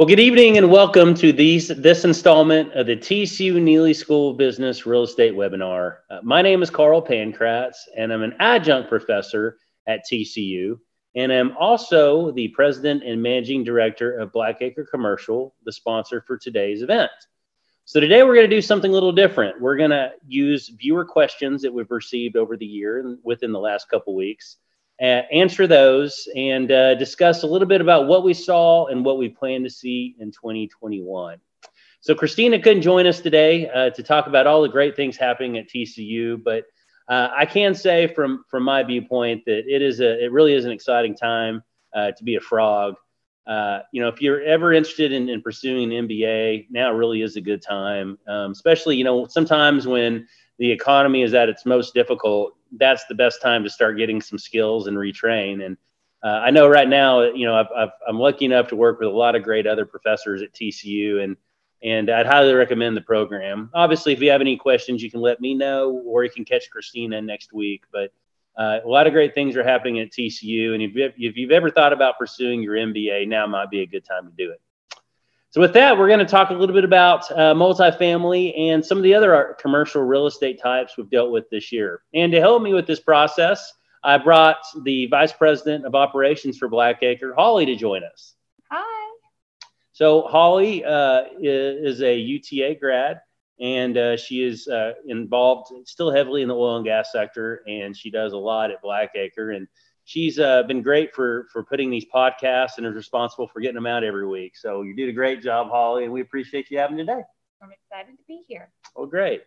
Well, good evening and welcome to these, this installment of the TCU Neeley School of Business Real Estate webinar. Uh, my name is Carl Pankratz, and I'm an adjunct professor at TCU. And I'm also the president and managing director of Blackacre Commercial, the sponsor for today's event. So today we're going to do something a little different. We're going to use viewer questions that we've received over the year and within the last couple weeks uh, answer those and uh, discuss a little bit about what we saw and what we plan to see in 2021. So Christina couldn't join us today uh, to talk about all the great things happening at TCU, but uh, I can say from from my viewpoint that it is a it really is an exciting time uh, to be a frog. You know, if you're ever interested in, in, pursuing an MBA, now really is a good time. Um, especially, you know, sometimes when the economy is at its most difficult, that's the best time to start getting some skills and retrain. And uh, I know right now, you know, i am lucky enough to work with a lot of great other professors at TCU, and and I'd highly recommend the program. Obviously, if you have any questions, you can let me know, or you can catch Christina next week. But uh, a lot of great things are happening at TCU, and if, if you've ever thought about pursuing your MBA, now might be a good time to do it. So with that, we're going to talk a little bit about uh, multifamily and some of the other commercial real estate types we've dealt with this year. And to help me with this process, I brought the Vice President of Operations for Blackacre, Holly, to join us. Hi. So Holly uh, is a UTA grad, and uh, she is uh, involved still heavily in the oil and gas sector, and she does a lot at Blackacre. And she's uh, been great for for putting these podcasts and is responsible for getting them out every week. So you did a great job, Holly, and we appreciate you having today. I'm excited to be here. Oh, great.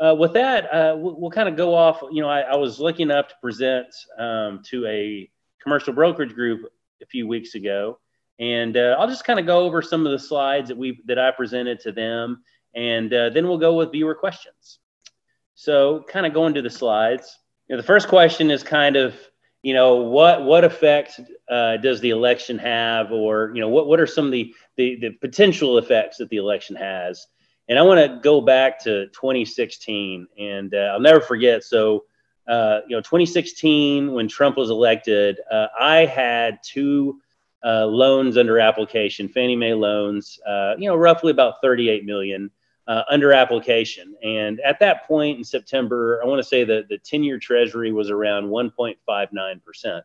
Uh, with that, uh, we'll, we'll kind of go off. You know, I, I, was lucky enough to present um, to a commercial brokerage group a few weeks ago, and uh, I'll just kind of go over some of the slides that we that I presented to them, and uh, then we'll go with viewer questions. So, kind of going to the slides. You know, the first question is kind of you know what what effect uh, does the election have or you know what what are some of the, the the potential effects that the election has? And i want to go back to 2016 and uh, i'll never forget. So uh, you know 2016 when trump was elected uh, i had two uh, loans under application fannie mae loans uh, you know roughly about 38 million uh, under application. And at that point in September, I want to say that the 10 year treasury was around 1.59%.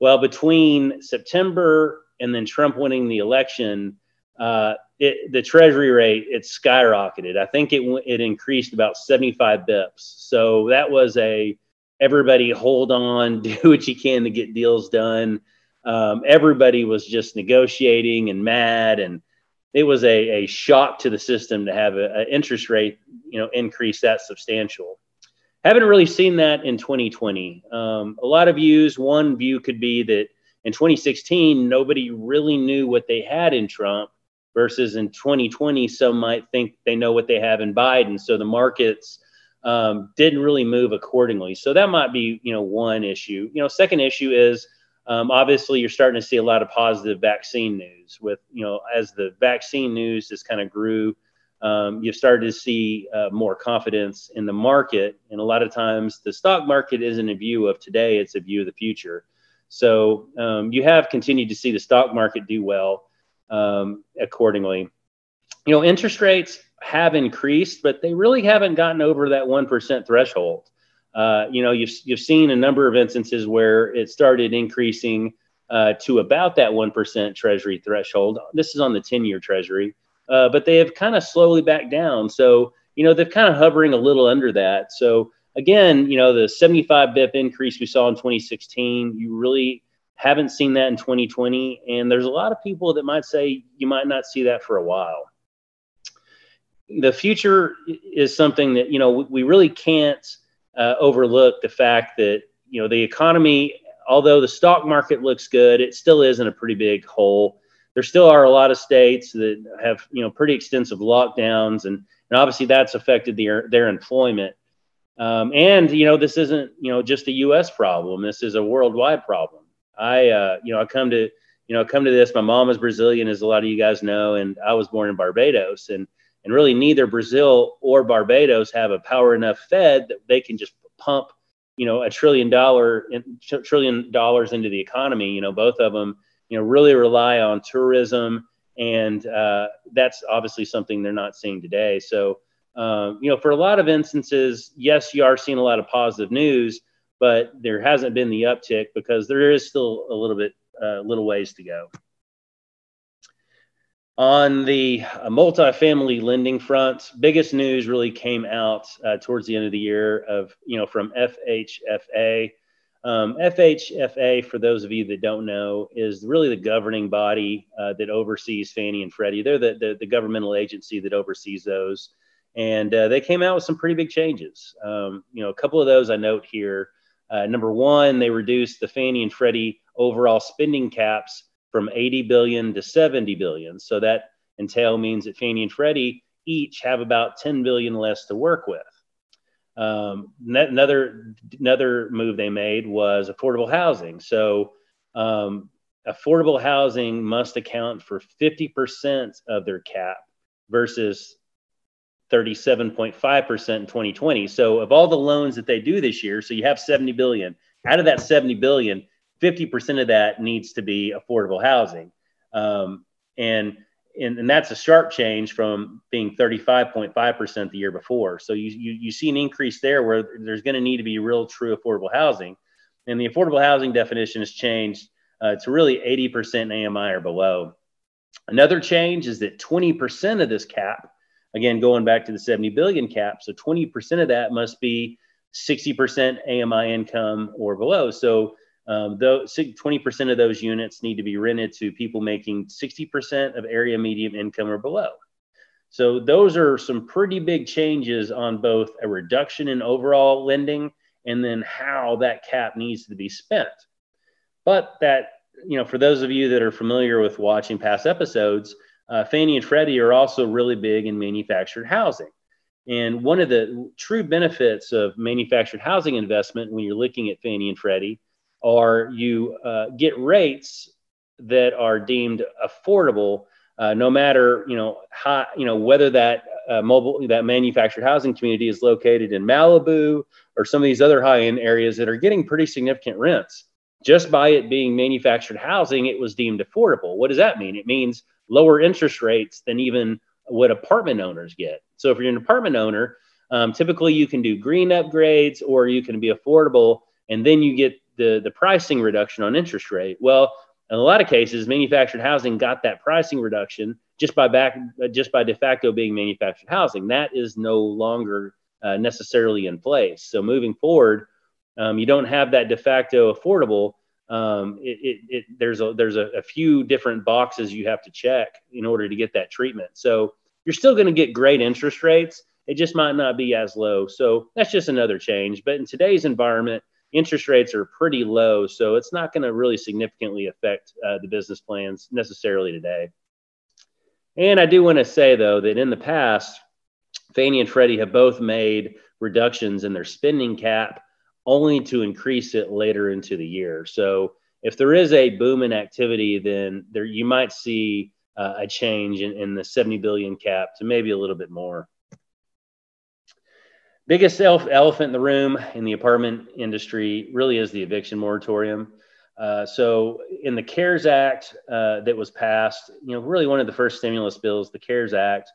Well, between September and then Trump winning the election, uh, it, the treasury rate it skyrocketed. I think it it increased about 75 bips. So that was a everybody hold on, do what you can to get deals done. Um, everybody was just negotiating and mad and it was a, a shock to the system to have an interest rate you know increase that substantial. Haven't really seen that in 2020 um, a lot of views. One view could be that in 2016 nobody really knew what they had in trump versus in 2020 some might think they know what they have in biden. So the markets um, didn't really move accordingly. So that might be you know one issue. You know second issue is um, obviously, you're starting to see a lot of positive vaccine news. With you know, as the vaccine news has kind of grew, um, you've started to see uh, more confidence in the market. And a lot of times, the stock market isn't a view of today; it's a view of the future. So um, you have continued to see the stock market do well um, accordingly. You know, interest rates have increased, but they really haven't gotten over that one percent threshold. Uh, you know, you've, you've seen a number of instances where it started increasing uh, to about that 1% treasury threshold. This is on the 10 year treasury, uh, but they have kind of slowly backed down. So, you know, they're kind of hovering a little under that. So, again, you know, the 75 BIP increase we saw in 2016, you really haven't seen that in 2020. And there's a lot of people that might say you might not see that for a while. The future is something that, you know, we really can't uh, overlook the fact that you know the economy, although the stock market looks good, it still is in a pretty big hole. There still are a lot of states that have you know pretty extensive lockdowns, and and obviously that's affected their their employment. Um, and you know this isn't you know just a U.S. problem. This is a worldwide problem. I uh, you know I come to you know come to this. My mom is Brazilian, as a lot of you guys know, and I was born in Barbados, and and really, neither Brazil or Barbados have a power enough Fed that they can just pump, you know, a trillion dollar trillion dollars into the economy. You know, both of them, you know, really rely on tourism and uh, that's obviously something they're not seeing today. So, uh, you know, for a lot of instances, yes, you are seeing a lot of positive news, but there hasn't been the uptick because there is still a little bit, uh, little ways to go. On the uh, multifamily lending front, biggest news really came out uh, towards the end of the year of, you know, from FHFA. Um, FHFA, for those of you that don't know, is really the governing body uh, that oversees Fannie and Freddie. They're the, the, the governmental agency that oversees those. And uh, they came out with some pretty big changes. Um, you know, a couple of those I note here. Uh, number one, they reduced the Fannie and Freddie overall spending caps from 80 billion to 70 billion. So that entail means that Fannie and Freddie each have about 10 billion less to work with. Um, another another move they made was affordable housing. So um, affordable housing must account for 50% of their cap versus 37.5% in 2020. So of all the loans that they do this year, so you have 70 billion. Out of that 70 billion, 50% of that needs to be affordable housing. Um, and, and, and that's a sharp change from being 35.5% the year before. So you, you, you see an increase there where there's going to need to be real true affordable housing. And the affordable housing definition has changed uh, to really 80% AMI or below. Another change is that 20% of this cap, again, going back to the 70 billion cap, so 20% of that must be 60% AMI income or below. So um, though 20% of those units need to be rented to people making 60% of area median income or below. So those are some pretty big changes on both a reduction in overall lending and then how that cap needs to be spent. But that, you know, for those of you that are familiar with watching past episodes, uh, Fannie and Freddie are also really big in manufactured housing. And one of the true benefits of manufactured housing investment when you're looking at Fannie and Freddie or you uh, get rates that are deemed affordable, uh, no matter you know how you know whether that uh, mobile that manufactured housing community is located in Malibu or some of these other high end areas that are getting pretty significant rents. Just by it being manufactured housing, it was deemed affordable. What does that mean? It means lower interest rates than even what apartment owners get. So if you're an apartment owner, um, typically you can do green upgrades or you can be affordable, and then you get the, the pricing reduction on interest rate. Well, in a lot of cases, manufactured housing got that pricing reduction just by back just by de facto being manufactured housing. That is no longer uh, necessarily in place. So moving forward, um, you don't have that de facto affordable. Um, it, it, it, there's a there's a, a, few different boxes you have to check in order to get that treatment. So you're still going to get great interest rates. It just might not be as low. So that's just another change. But in today's environment, interest rates are pretty low, so it's not going to really significantly affect uh, the business plans necessarily today. And I do want to say, though, that in the past, Fannie and Freddie have both made reductions in their spending cap only to increase it later into the year. So if there is a boom in activity, then there you might see uh, a change in, in the 70 billion cap to maybe a little bit more biggest elephant in the room in the apartment industry really is the eviction moratorium. Uh, so in the CARES Act uh, that was passed, you know, really one of the first stimulus bills, the CARES Act,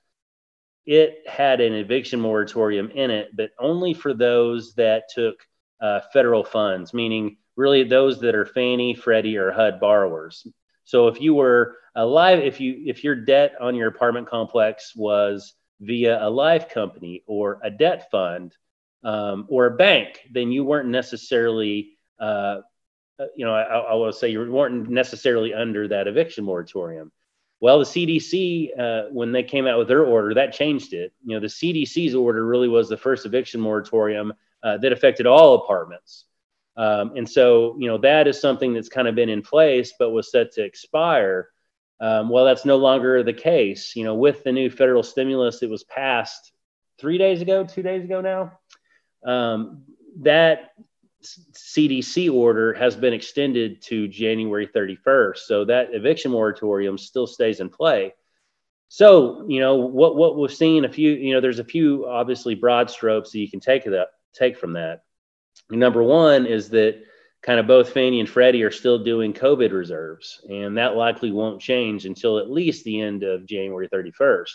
it had an eviction moratorium in it, but only for those that took uh, federal funds, meaning really those that are Fannie, Freddie, or HUD borrowers. So if you were alive, if you if your debt on your apartment complex was via a life company or a debt fund um, or a bank, then you weren't necessarily, uh, uh you know, I, I, will say you weren't necessarily under that eviction moratorium. Well, the CDC, uh, when they came out with their order, that changed it. You know, the CDC's order really was the first eviction moratorium uh, that affected all apartments. Um, and so, you know, that is something that's kind of been in place, but was set to expire. Um, well, that's no longer the case. You know, with the new federal stimulus that was passed three days ago, two days ago now, um, that CDC order has been extended to January 31st. So that eviction moratorium still stays in play. So, you know, what, what we've seen a few, you know, there's a few obviously broad strokes that you can take that take from that. Number one is that kind of both Fannie and Freddie are still doing COVID reserves, and that likely won't change until at least the end of January 31st.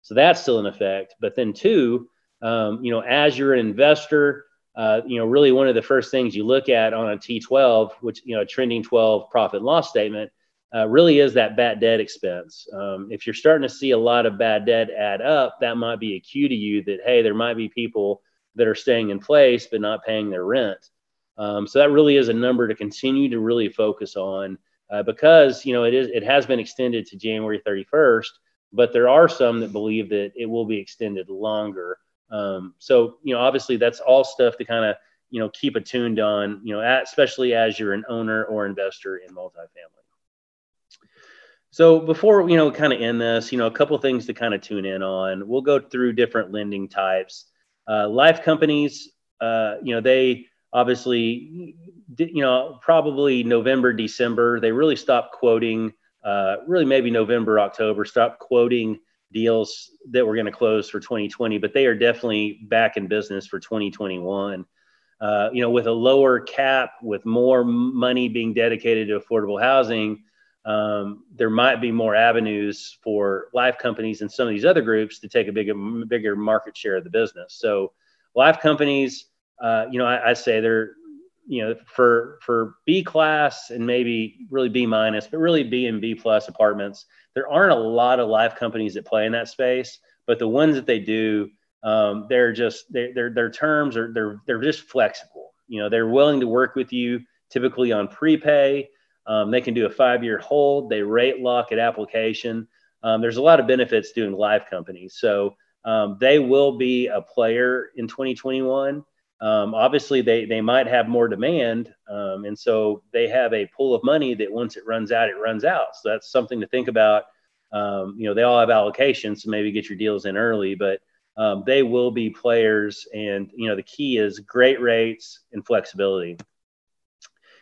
So that's still in effect. But then, two, um, you know, as you're an investor, uh, you know, really one of the first things you look at on a T12, which, you know, a trending 12 profit loss statement, uh, really is that bad debt expense. Um, if you're starting to see a lot of bad debt add up, that might be a cue to you that, hey, there might be people that are staying in place but not paying their rent. Um, so that really is a number to continue to really focus on uh, because, you know, it is it has been extended to January 31st, but there are some that believe that it will be extended longer. Um, so, you know, obviously that's all stuff to kind of, you know, keep attuned on, you know, especially as you're an owner or investor in multifamily. So before you know, kind of end this, you know, a couple things to kind of tune in on. We'll go through different lending types. Uh, life companies, uh, you know, they obviously, you know, probably November, December, they really stopped quoting. Uh, really, maybe November, October, stopped quoting deals that were going to close for 2020, but they are definitely back in business for 2021. Uh, you know, with a lower cap, with more money being dedicated to affordable housing um, there might be more avenues for life companies and some of these other groups to take a bigger, bigger market share of the business. So, life companies, uh, you know, I, I, say they're, you know, for for B class and maybe really B minus, but really B and B plus apartments. There aren't a lot of life companies that play in that space, but the ones that they do, um, they're just they, their their terms are they're they're just flexible. You know, they're willing to work with you typically on prepay. Um, they can do a five year hold, they rate lock at application. Um, there's a lot of benefits doing life companies. So um, they will be a player in 2021. Um, obviously, they, they might have more demand. Um, and so they have a pool of money that once it runs out, it runs out. So that's something to think about. Um, you know, they all have allocations, so maybe get your deals in early, but they will be players. And, you know, the key is great rates and flexibility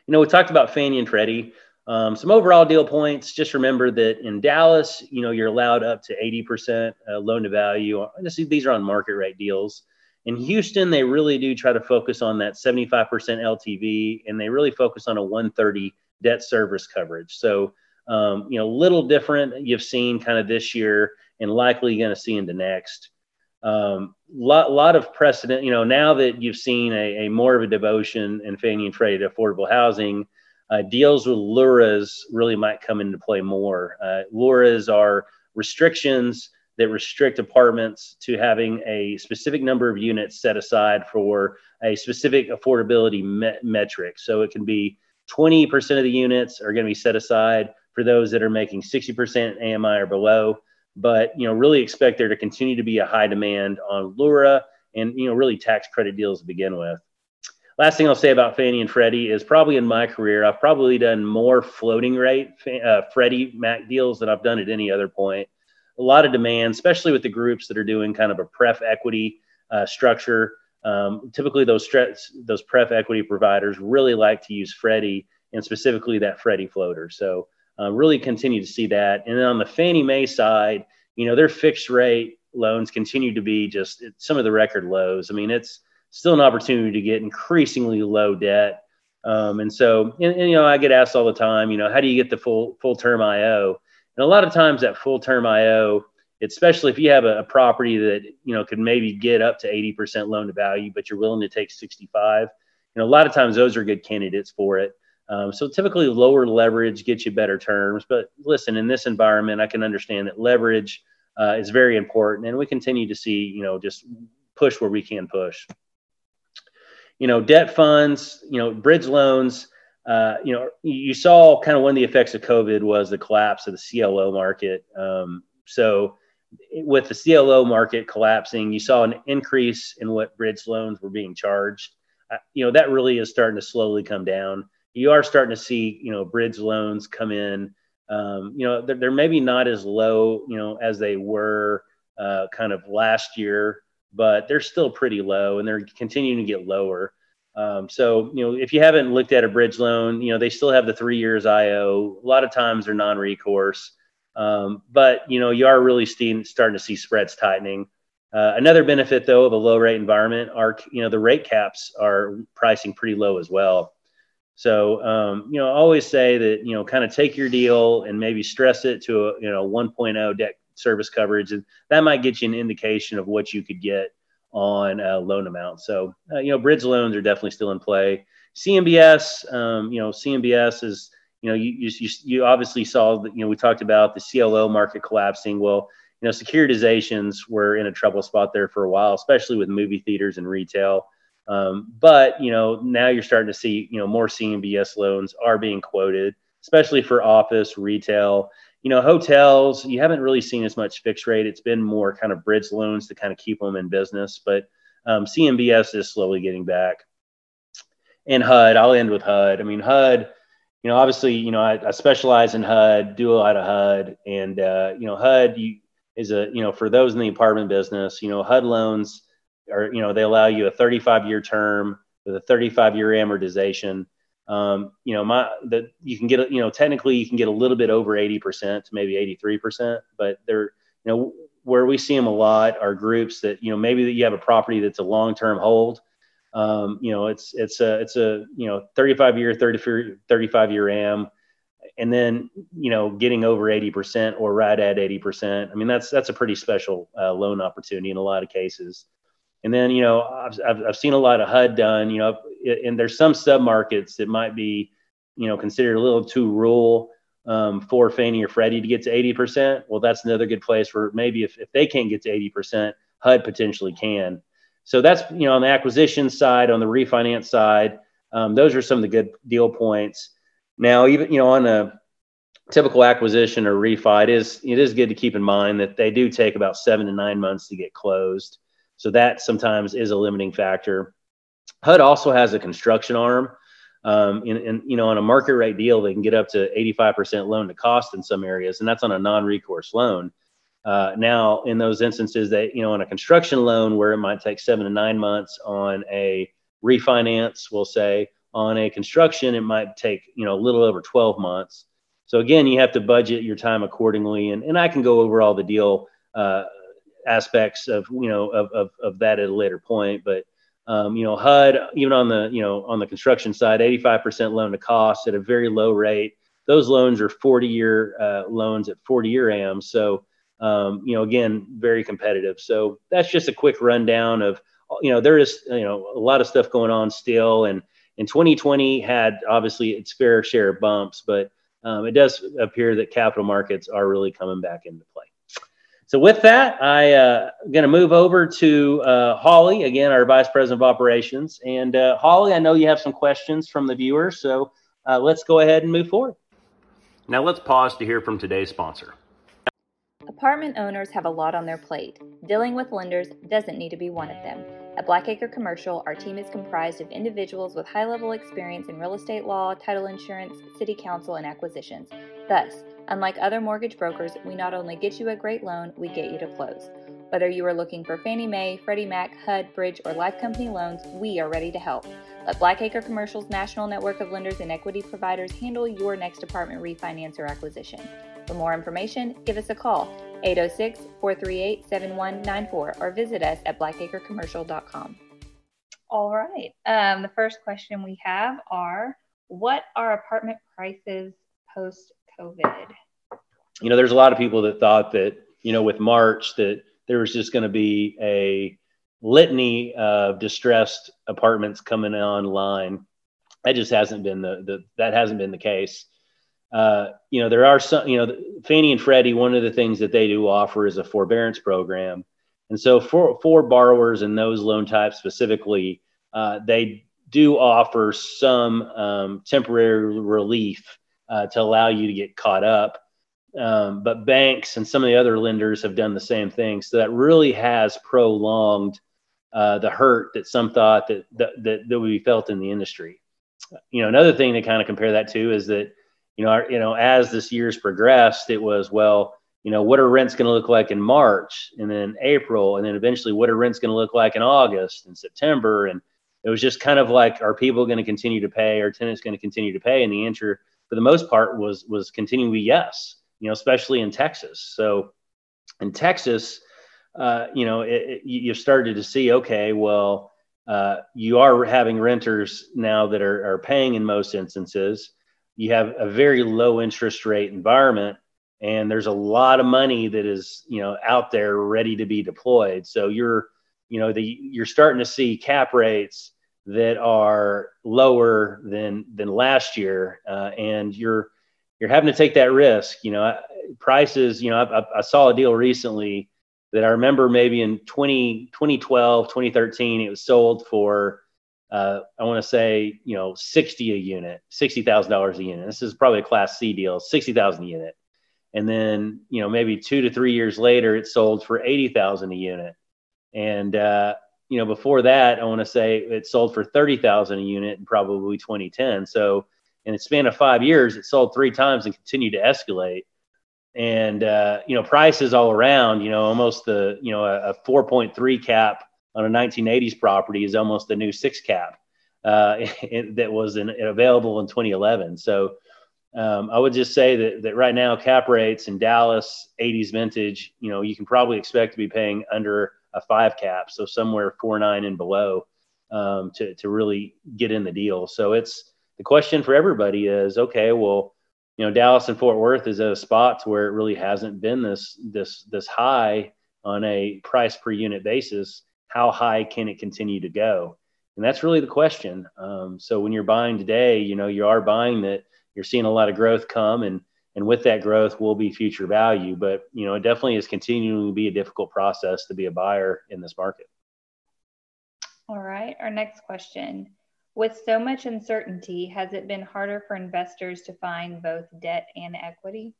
you know, we talked about Fannie and Freddie. Um, some overall deal points. Just remember that in Dallas, you know, you're allowed up to 80% uh, loan to value. these are on market rate deals. In Houston, they really do try to focus on that 75% LTV, and they really focus on a 130 debt service coverage. So, um, you know, a little different you've seen kind of this year, and likely going to see into next um, lot, lot of precedent, you know, now that you've seen a, a more of a devotion in Fannie and Freddie to affordable housing, uh, deals with LURAs really might come into play more. Uh, LURAs are restrictions that restrict apartments to having a specific number of units set aside for a specific affordability me- metric. So it can be 20% of the units are going to be set aside for those that are making 60% AMI or below but you know really expect there to continue to be a high demand on LURA and you know really tax credit deals to begin with. Last thing I'll say about Fannie and Freddie is probably in my career I've probably done more floating rate uh, Freddie Mac deals than I've done at any other point. A lot of demand, especially with the groups that are doing kind of a pref equity uh, structure. Um, typically, those those pref equity providers really like to use Freddie and specifically that Freddie floater. So uh, really continue to see that. And then on the Fannie Mae side, you know, their fixed rate loans continue to be just some of the record lows. I mean, it's still an opportunity to get increasingly low debt. Um, and so, and, and, you know, I get asked all the time, you know, how do you get the full full term IO? And a lot of times that full term IO, especially if you have a, a, property that you know could maybe get up to 80% loan to value, but you're willing to take 65. You know, a lot of times those are good candidates for it. Um, so typically lower leverage gets you better terms. But listen, in this environment, I can understand that leverage uh, is very important, and we continue to see, you know, just push where we can push. You know, debt funds, you know, bridge loans. Uh, you know, you saw kind of one of the effects of COVID was the collapse of the CLO market. Um, so with the CLO market collapsing, you saw an increase in what bridge loans were being charged. Uh, you know, that really is starting to slowly come down you are starting to see, you know, bridge loans come in. Um, you know, they're, they're, maybe not as low, you know, as they were uh, kind of last year, but they're still pretty low and they're continuing to get lower. Um, so, you know, if you haven't looked at a bridge loan, you know, they still have the three years IO. A lot of times they're non recourse. Um, but, you know, you are really starting to see spreads tightening. Uh, another benefit, though, of a low rate environment are, you know, the rate caps are pricing pretty low as well. So, um, you know, I always say that, you know, kind of take your deal and maybe stress it to a, you know, 1.0 debt service coverage. And that might get you an indication of what you could get on loan amount. So, uh, you know, bridge loans are definitely still in play. CMBS, um, you know, CMBS is, you know, you, you, you obviously saw that, you know, we talked about the CLO market collapsing. Well, you know, securitizations were in a trouble spot there for a while, especially with movie theaters and retail. Um, but you know, now you're starting to see you know more CMBS loans are being quoted, especially for office, retail. You know, hotels. You haven't really seen as much fixed rate. It's been more kind of bridge loans to kind of keep them in business. But um, CMBS is slowly getting back. And HUD. I'll end with HUD. I mean, HUD. You know, obviously, you know, I, I specialize in HUD, do a lot of HUD, and uh, you know, HUD you, is a you know for those in the apartment business. You know, HUD loans are, you know they allow you a 35 year term with a 35 year amortization um, you know my that you can get you know technically you can get a little bit over 80% to maybe 83% but they're you know where we see them a lot are groups that you know maybe that you have a property that's a long term hold. Um, you know it's it's a it's a you know 35 year 30 35 year am and then you know getting over 80% or right at 80% i mean that's that's a pretty special uh, loan opportunity in a lot of cases. And then, you know, I've, I've, I've seen a lot of HUD done, you know, and there's some sub markets that might be, you know, considered a little too rural um, for Fannie or Freddie to get to 80%. Well, that's another good place where maybe if, if they can't get to 80%, HUD potentially can. So that's, you know, on the acquisition side, on the refinance side, um, those are some of the good deal points. Now, even, you know, on a typical acquisition or refi, it is, it is good to keep in mind that they do take about seven to nine months to get closed. So that sometimes is a limiting factor. HUD also has a construction arm. Um, and, and, you know, on a market rate deal, they can get up to 85% loan to cost in some areas, and that's on a non-recourse loan. Uh, now, in those instances that, you know, on a construction loan where it might take seven to nine months on a refinance, we'll say on a construction, it might take, you know, a little over 12 months. So again, you have to budget your time accordingly. And, and I can go over all the deal uh, aspects of you know of, of, of that at a later point but um, you know hud even on the you know on the construction side 85% loan to cost at a very low rate. Those loans are 40 year uh, loans at 40 year ams so um, you know again very competitive. So that's just a quick rundown of you know there is you know a lot of stuff going on still. And in 2020 had obviously its fair share of bumps but um, it does appear that capital markets are really coming back into play so with that, I uh, am going to move over to uh, Holly again, our vice president of operations. And uh, Holly, I know you have some questions from the viewers, so uh, let's go ahead and move forward. Now let's pause to hear from today's sponsor. Apartment owners have a lot on their plate. Dealing with lenders doesn't need to be one of them. At Blackacre Commercial, our team is comprised of individuals with high level experience in real estate law, title insurance, city council, and acquisitions. Thus, Unlike other mortgage brokers, we not only get you a great loan, we get you to close. Whether you are looking for Fannie Mae, Freddie Mac, HUD, Bridge, or Life Company loans, we are ready to help. Let Blackacre Commercial's national network of lenders and equity providers handle your next apartment refinance or acquisition. For more information, give us a call 806 438 7194 or visit us at blackacrecommercial.com. All right. Um, the first question we have are What are apartment prices post COVID? You know, there's a lot of people that thought that, you know, with March that there was just going to be a litany of distressed apartments coming online. That just hasn't been the, the that hasn't been the case. Uh, you know, there are some, you know, Fannie and Freddie, one of the things that they do offer is a forbearance program. And so for, for borrowers and those loan types specifically, uh, they do offer some um, temporary relief uh, to allow you to get caught up. Um, but banks and some of the other lenders have done the same thing. So that really has prolonged uh, the hurt that some thought that, that, that, that would be felt in the industry. You know, another thing to kind of compare that to is that, you know, our, you know, as this year's progressed, it was, well, you know, what are rents going to look like in March and then April, and then eventually what are rents going to look like in August and September? And it was just kind of like, are people going to continue to pay? Are tenants going to continue to pay? And the answer for the most part was was be yes you know especially in texas so in texas uh, you know it, it, you started to see okay well uh, you are having renters now that are, are paying in most instances. You have a very low interest rate environment, and there's a lot of money that is you know out there ready to be deployed. So you're you know the you're starting to see cap rates that are lower than than last year, uh, and you're you're having to take that risk. You know, prices. You know, I, I, saw a deal recently that I remember maybe in 20, 2012, 2013, it was sold for uh, I want to say you know 60 a unit, sixty thousand dollars a unit. This is probably a Class C deal, sixty thousand a unit, and then you know maybe two to three years later, it sold for eighty thousand a unit, and uh, you know, before that, I want to say it sold for 30,000 a unit in probably 2010. So in the span of five years, it sold three times and continued to escalate. And, uh, you know, prices all around, you know, almost the, you know, a, a 4.3 cap on a 1980s property is almost the new six cap uh, that was in, available in 2011. So um, I would just say that, that right now cap rates in Dallas 80s vintage, you know, you can probably expect to be paying under a five cap, so somewhere four nine and below um, to to really get in the deal. So it's the question for everybody is okay, well, you know, Dallas and Fort Worth is at a spot where it really hasn't been this this this high on a price per unit basis. How high can it continue to go? And that's really the question. Um, so when you're buying today, you know, you are buying that you're seeing a lot of growth come and and with that growth will be future value. But you know, it definitely is continuing to be a difficult process to be a buyer in this market. All right, our next question. With so much uncertainty, has it been harder for investors to find both debt and equity?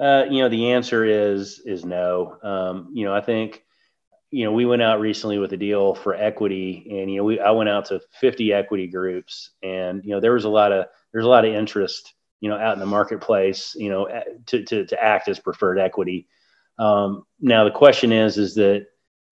Uh, you know, the answer is is no. Um, you know, I think you know we went out recently with a deal for equity, and you know, we I went out to 50 equity groups, and you know, there was a lot of there's a lot of interest you know, out in the marketplace, you know, to, to, to act as preferred equity. Um, now the question is, is that,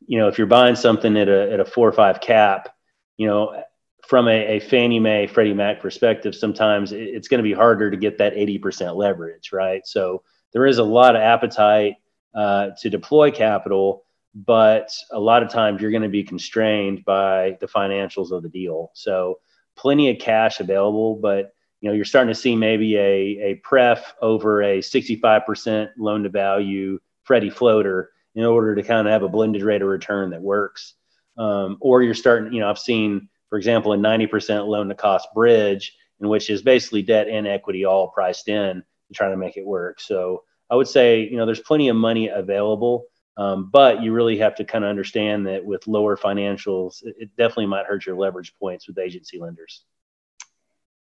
you know, if you're buying something at a, at a four or five cap, you know, from a, a Fannie Mae, Freddie Mac perspective, sometimes it's going to be harder to get that 80% leverage, right? So there is a lot of appetite uh, to deploy capital, but a lot of times you're going to be constrained by the financials of the deal. So plenty of cash available, but you know, you're starting to see maybe a, a pref over a 65% loan to value Freddie floater in order to kind of have a blended rate of return that works. Um, or you're starting, you know, I've seen, for example, a 90% loan to cost bridge, in which is basically debt and equity all priced in to try to make it work. So I would say, you know, there's plenty of money available, um, but you really have to kind of understand that with lower financials, it, it definitely might hurt your leverage points with agency lenders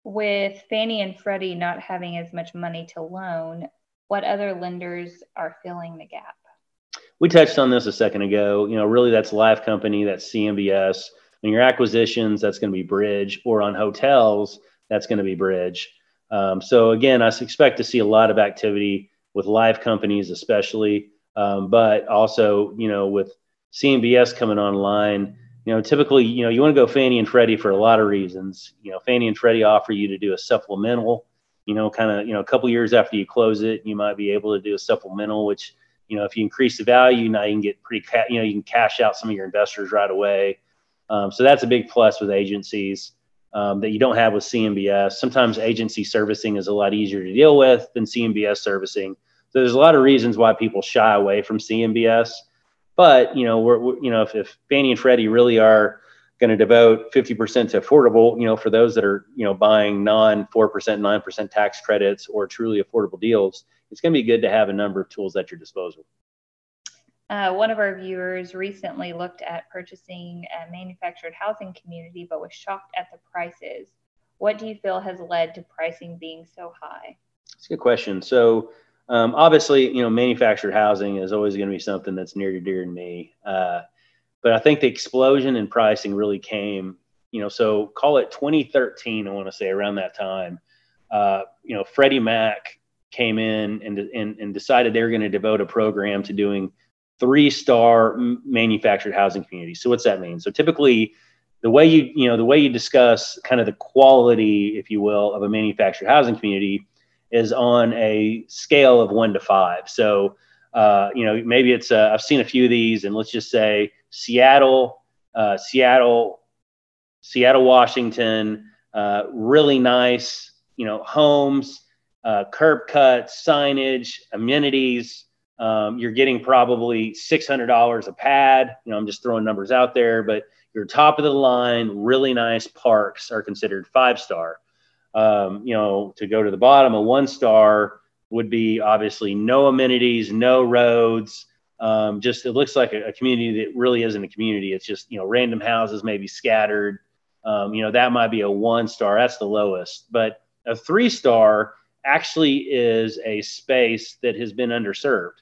with Fannie and Freddie not having as much money to loan, what other lenders are filling the gap? We touched on this a second ago. You know, really that's Life Company, that's CMBS. On your acquisitions, that's going to be Bridge, or on hotels, that's going to be Bridge. Um, so again, I expect to see a lot of activity with life companies, especially, um, but also you know with CMBS coming online you know, typically, you know, you want to go Fannie and Freddie for a lot of reasons. You know, Fannie and Freddie offer you to do a supplemental, you know, kind of, you know, a couple years after you close it, you might be able to do a supplemental, which, you know, if you increase the value, now you can get pretty, ca- you know, you can cash out some of your investors right away. Um, so that's a big plus with agencies um, that you don't have with CMBS. Sometimes agency servicing is a lot easier to deal with than CMBS servicing. So there's a lot of reasons why people shy away from CMBS. But you know, we're, we're you know, if, if Fannie and Freddie really are going to devote 50% to affordable, you know, for those that are you know buying non 4%, 9% tax credits or truly affordable deals, it's going to be good to have a number of tools at your disposal. Uh, one of our viewers recently looked at purchasing a manufactured housing community, but was shocked at the prices. What do you feel has led to pricing being so high? That's a good question. So um, obviously, you know, manufactured housing is always going to be something that's near to dear to me. Uh, but I think the explosion in pricing really came, you know, so call it 2013, I want to say around that time. Uh, you know, Freddie Mac came in and, and, and decided they were going to devote a program to doing three star manufactured housing communities. So what's that mean? So typically, the way you you know the way you discuss kind of the quality, if you will, of a manufactured housing community is on a scale of one to five. So, uh, you know, maybe it's, uh, I've seen a few of these, and let's just say Seattle, uh, Seattle Seattle, Washington, uh, really nice, you know, homes, uh, curb cuts, signage, amenities. Um, you're getting probably $600 a pad. You know, I'm just throwing numbers out there, but your top of the line, really nice parks are considered five star. Um, you know, to go to the bottom, a one star would be obviously no amenities, no roads. Um, just it looks like a, a, community that really isn't a community. It's just you know random houses maybe scattered. Um, you know that might be a one star. That's the lowest. But a three star actually is a space that has been underserved.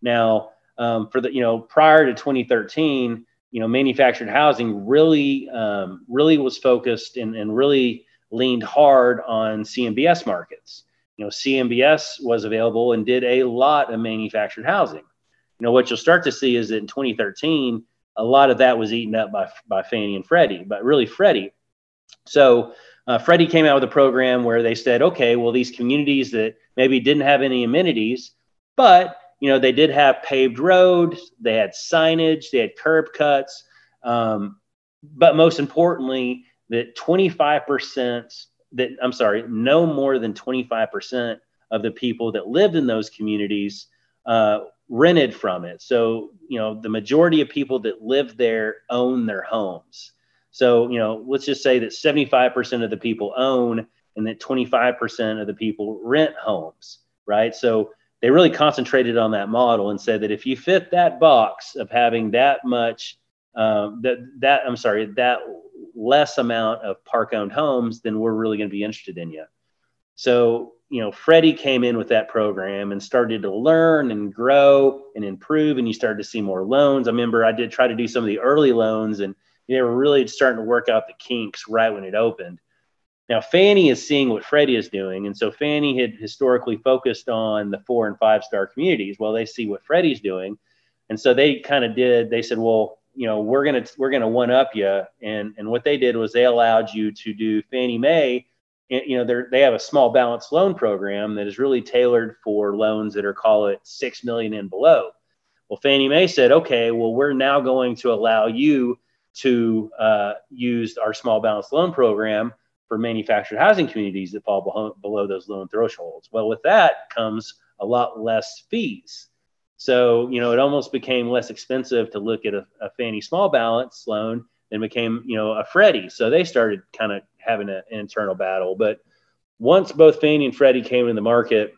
Now, um, for the you know prior to 2013, you know manufactured housing really um, really was focused and, and really leaned hard on CMBS markets. You know, CMBS was available and did a lot of manufactured housing. You know, what you'll start to see is that in 2013, a lot of that was eaten up by, by Fannie and Freddie, but really Freddie. So uh, Freddie came out with a program where they said, okay, well, these communities that maybe didn't have any amenities, but you know, they did have paved roads, they had signage, they had curb cuts, um, but most importantly, that 25% that I'm sorry, no more than 25% of the people that lived in those communities uh, rented from it. So, you know, the majority of people that live there own their homes. So, you know, let's just say that 75% of the people own and that 25% of the people rent homes, right? So they really concentrated on that model and said that if you fit that box of having that much, um, that, that, I'm sorry, that less amount of park owned homes, then we're really going to be interested in you. So, you know, Freddie came in with that program and started to learn and grow and improve, and you started to see more loans. I remember I did try to do some of the early loans, and they were really starting to work out the kinks right when it opened. Now, Fannie is seeing what Freddie is doing, and so Fannie had historically focused on the four and five star communities. Well, they see what Freddie's doing, and so they kind of did. They said, "Well, you know we're gonna we're gonna one up you and and what they did was they allowed you to do fannie mae and, you know they they have a small balance loan program that is really tailored for loans that are call it six million and below. Well fannie mae said okay well we're now going to allow you to uh, use our small balance loan program for manufactured housing communities that fall below, below those loan thresholds. Well with that comes a lot less fees so, you know, it almost became less expensive to look at a, a Fannie small balance loan and became, you know, a Freddie. So they started kind of having an internal battle. But once both Fannie and Freddie came in the market,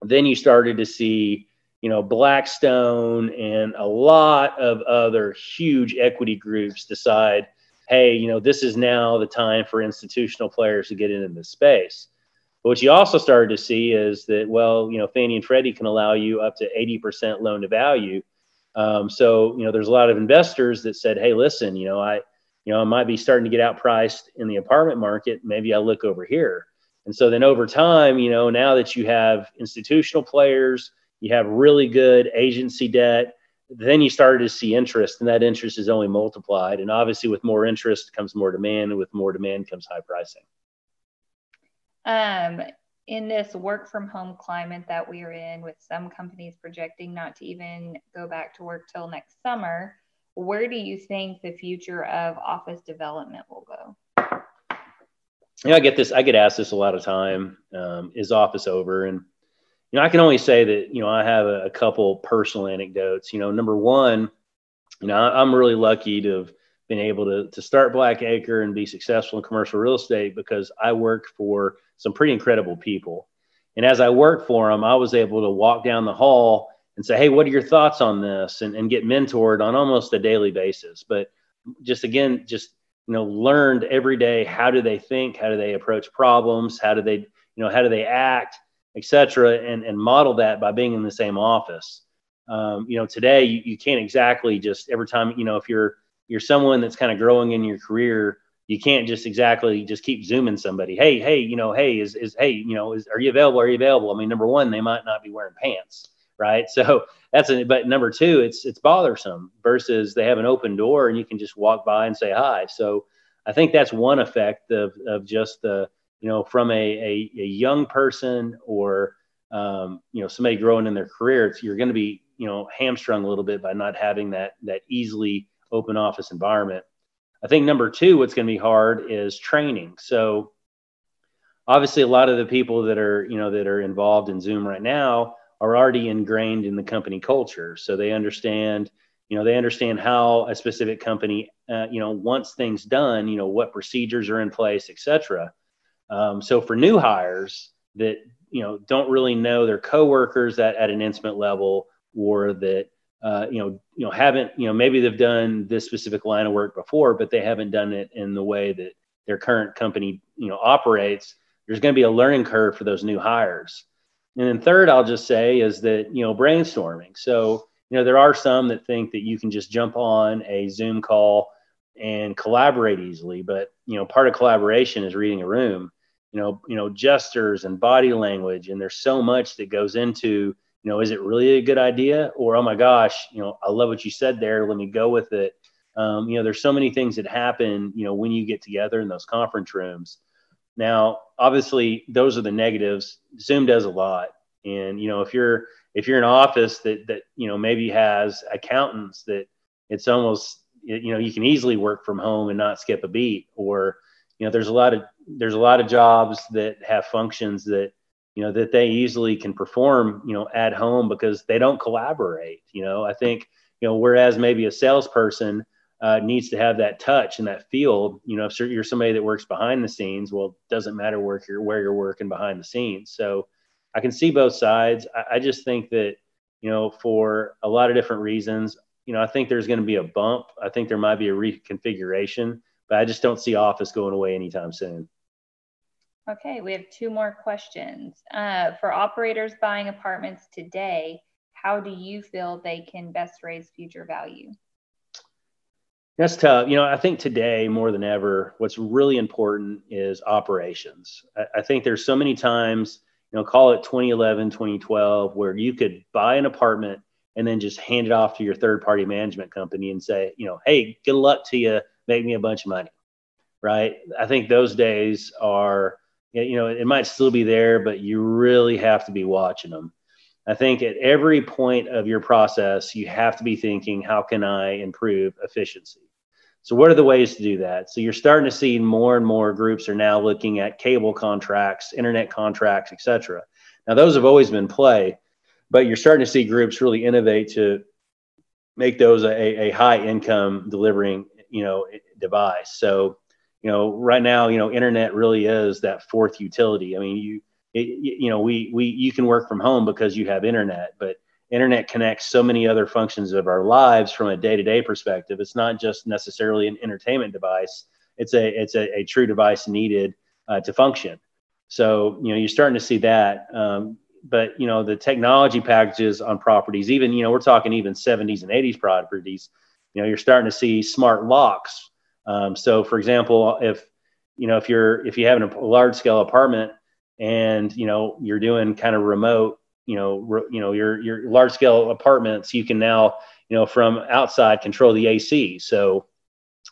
then you started to see, you know, Blackstone and a lot of other huge equity groups decide, hey, you know, this is now the time for institutional players to get into this space. But what you also started to see is that, well, you know, Fannie and Freddie can allow you up to 80% loan to value. Um, so, you know, there's a lot of investors that said, hey, listen, you know, I, you know, I might be starting to get outpriced in the apartment market. Maybe I'll look over here. And so then over time, you know, now that you have institutional players, you have really good agency debt, then you started to see interest, and that interest is only multiplied. And obviously, with more interest comes more demand, and with more demand comes high pricing. Um, in this work from home climate that we are in, with some companies projecting not to even go back to work till next summer, where do you think the future of office development will go? Yeah, I get this. I get asked this a lot of time. Um, is office over? And you know, I can only say that you know I have a, a couple personal anecdotes. You know, number one, you know, I'm really lucky to have been able to, to start Blackacre and be successful in commercial real estate because I worked for some pretty incredible people. And as I worked for them, I was able to walk down the hall and say, Hey, what are your thoughts on this? And, and get mentored on almost a daily basis. But just again, just, you know, learned every day how do they think? How do they approach problems? How do they, you know, how do they act, etc. And, and model that by being in the same office. Um, you know, today you, you can't exactly just every time, you know, if you're, you're someone that's kind of growing in your career, you can't just exactly just keep zooming somebody. Hey, hey, you know, hey, is is hey, you know, is are you available? Are you available? I mean, number one, they might not be wearing pants, right? So that's a but number two, it's it's bothersome versus they have an open door and you can just walk by and say hi. So I think that's one effect of of just the you know from a a, a young person or um, you know somebody growing in their career, you're going to be you know hamstrung a little bit by not having that that easily open office environment. I think number two, what's going to be hard is training. So obviously, a lot of the people that are you know that are involved in Zoom right now are already ingrained in the company culture, so they understand you know they understand how a specific company uh, you know wants things done. You know what procedures are in place, etc. Um, so for new hires that you know don't really know their coworkers at, at an intimate level or that uh, you know you know haven't you know maybe they've done this specific line of work before but they haven't done it in the way that their current company you know operates there's going to be a learning curve for those new hires. And then third i'll just say is that you know brainstorming. So you know there are some that think that you can just jump on a zoom call and collaborate easily but you know part of collaboration is reading a room. You know you know gestures and body language and there's so much that goes into you know is it really a good idea? Or oh my gosh you know i love what you said there let me go with it. Um, you know there's so many things that happen you know when you get together in those conference rooms. Now obviously those are the negatives. Zoom does a lot. And you know if you're if you're an office that that you know maybe has accountants that it's almost you know you can easily work from home and not skip a beat. Or you know there's a lot of there's a lot of jobs that have functions that you know that they easily can perform you know at home because they don't collaborate you know? I think you know whereas maybe a salesperson uh, needs to have that touch and that feel you know if you're somebody that works behind the scenes well it doesn't matter where you're where you're working behind the scenes. So i can see both sides. I, I just think that you know for a lot of different reasons you know i think there's going to be a bump. I think there might be a reconfiguration but I just don't see Office going away anytime soon. Okay, we have two more questions. Uh, for operators buying apartments today, how do you feel they can best raise future value? That's tough. You know, I think today more than ever, what's really important is operations. I, I think there's so many times, you know, call it 2011, 2012, where you could buy an apartment and then just hand it off to your third party management company and say, you know, hey, good luck to you make me a bunch of money, right? I think those days are, you know, it might still be there, but you really have to be watching them. I think at every point of your process, you have to be thinking, how can I improve efficiency? So, what are the ways to do that? So, you're starting to see more and more groups are now looking at cable contracts, internet contracts, et cetera. Now, those have always been play, but you're starting to see groups really innovate to make those a, a high income delivering you know device so you know right now you know internet really is that fourth utility. I mean you it, you know we we you can work from home because you have internet but internet connects so many other functions of our lives from a day-to-day perspective. It's not just necessarily an entertainment device. It's a it's a, a true device needed uh, to function. So you know you're starting to see that um, but you know the technology packages on properties even you know we're talking even 70s and 80s properties you know you're starting to see smart locks um, so for example if you know if you're if you have a large scale apartment and you know you're doing kind of remote you know re, you know your your large scale apartments you can now you know from outside control the ac so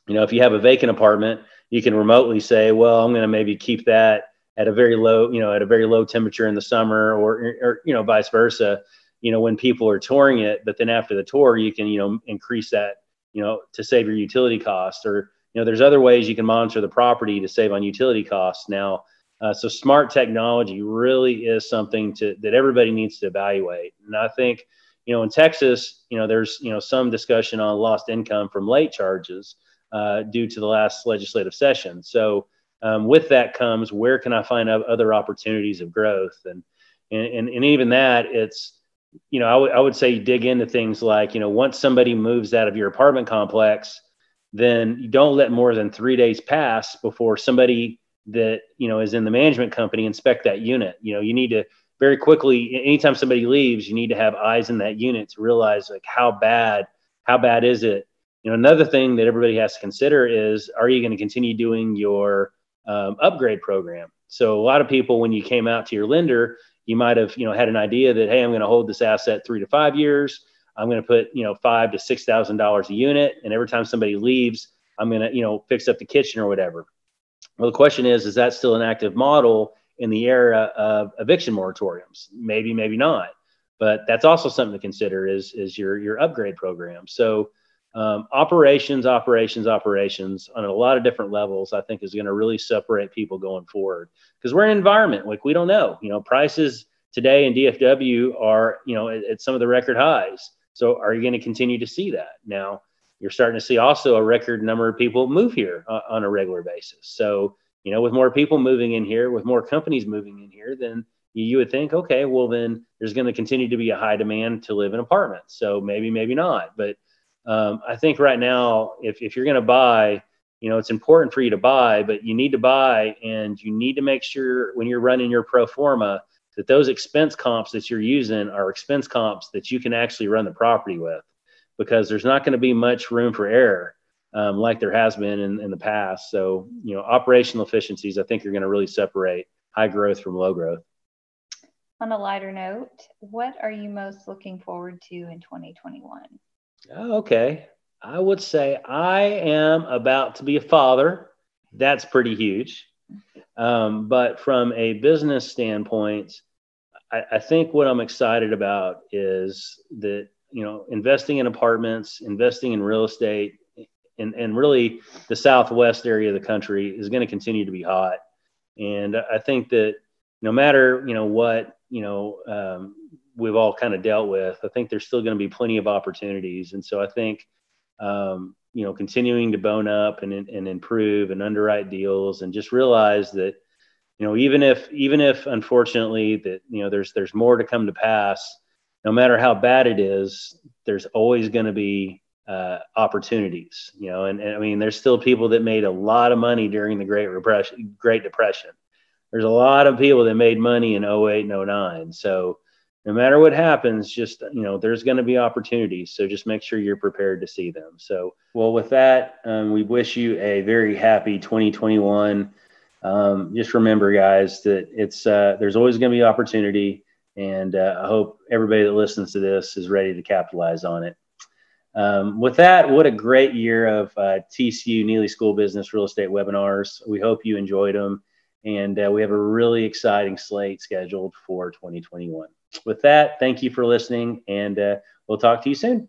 you know if you have a vacant apartment you can remotely say well i'm going to maybe keep that at a very low you know at a very low temperature in the summer or or you know vice versa you know when people are touring it but then after the tour you can you know increase that you know, to save your utility costs or, you know, there's other ways you can monitor the property to save on utility costs now. Uh, so smart technology really is something to, that everybody needs to evaluate. And I think, you know, in Texas, you know, there's, you know, some discussion on lost income from late charges uh, due to the last legislative session. So um, with that comes, where can I find other opportunities of growth? And, and, and even that, it's, you know, I, w- I would say dig into things like, you know, once somebody moves out of your apartment complex, then you don't let more than three days pass before somebody that, you know, is in the management company inspect that unit. You know, you need to very quickly, anytime somebody leaves, you need to have eyes in that unit to realize like how bad, how bad is it? You know, another thing that everybody has to consider is, are you going to continue doing your um, upgrade program? So a lot of people, when you came out to your lender, you might have you know had an idea that hey i'm going to hold this asset three to five years i'm going to put you know five to six thousand dollars a unit and every time somebody leaves i'm going to you know fix up the kitchen or whatever. Well the question is is that still an active model in the era of eviction moratoriums? Maybe maybe not. But that's also something to consider is is your your upgrade program. So um, operations, operations, operations on a lot of different levels, I think is going to really separate people going forward. Because we're in an environment like we don't know. You know, prices today in DFW are you know at, at some of the record highs. So are you going to continue to see that now? You're starting to see also a record number of people move here uh, on a regular basis. So you know, with more people moving in here, with more companies moving in here, then you would think, okay, well then there's going to continue to be a high demand to live in apartments. So maybe, maybe not, but um, I think right now, if, if you're going to buy, you know, it's important for you to buy, but you need to buy and you need to make sure when you're running your pro forma that those expense comps that you're using are expense comps that you can actually run the property with because there's not going to be much room for error um, like there has been in, in the past. So, you know, operational efficiencies, I think are going to really separate high growth from low growth. On a lighter note, what are you most looking forward to in 2021? Oh, okay. I would say I am about to be a father. That's pretty huge. Um, but from a business standpoint, I, I think what I'm excited about is that, you know, investing in apartments, investing in real estate, and, and really the southwest area of the country is going to continue to be hot. And I think that no matter, you know, what, you know, um, we've all kind of dealt with. I think there's still going to be plenty of opportunities, and so I think um, you know continuing to bone up and and improve and underwrite deals and just realize that you know even if even if unfortunately that you know there's there's more to come to pass, no matter how bad it is, there's always going to be uh, opportunities. You know, and, and I mean there's still people that made a lot of money during the Great Repression, Great Depression. There's a lot of people that made money in 08 and 09. So no matter what happens, just you know, there's going to be opportunities. So just make sure you're prepared to see them. So, well, with that, um, we wish you a very happy 2021. Um, just remember, guys, that it's uh, there's always going to be opportunity, and uh, I hope everybody that listens to this is ready to capitalize on it. Um, with that, what a great year of uh, TCU Neeley School Business Real Estate webinars. We hope you enjoyed them, and uh, we have a really exciting slate scheduled for 2021 with that, thank you for listening, and uh, we'll talk to you soon.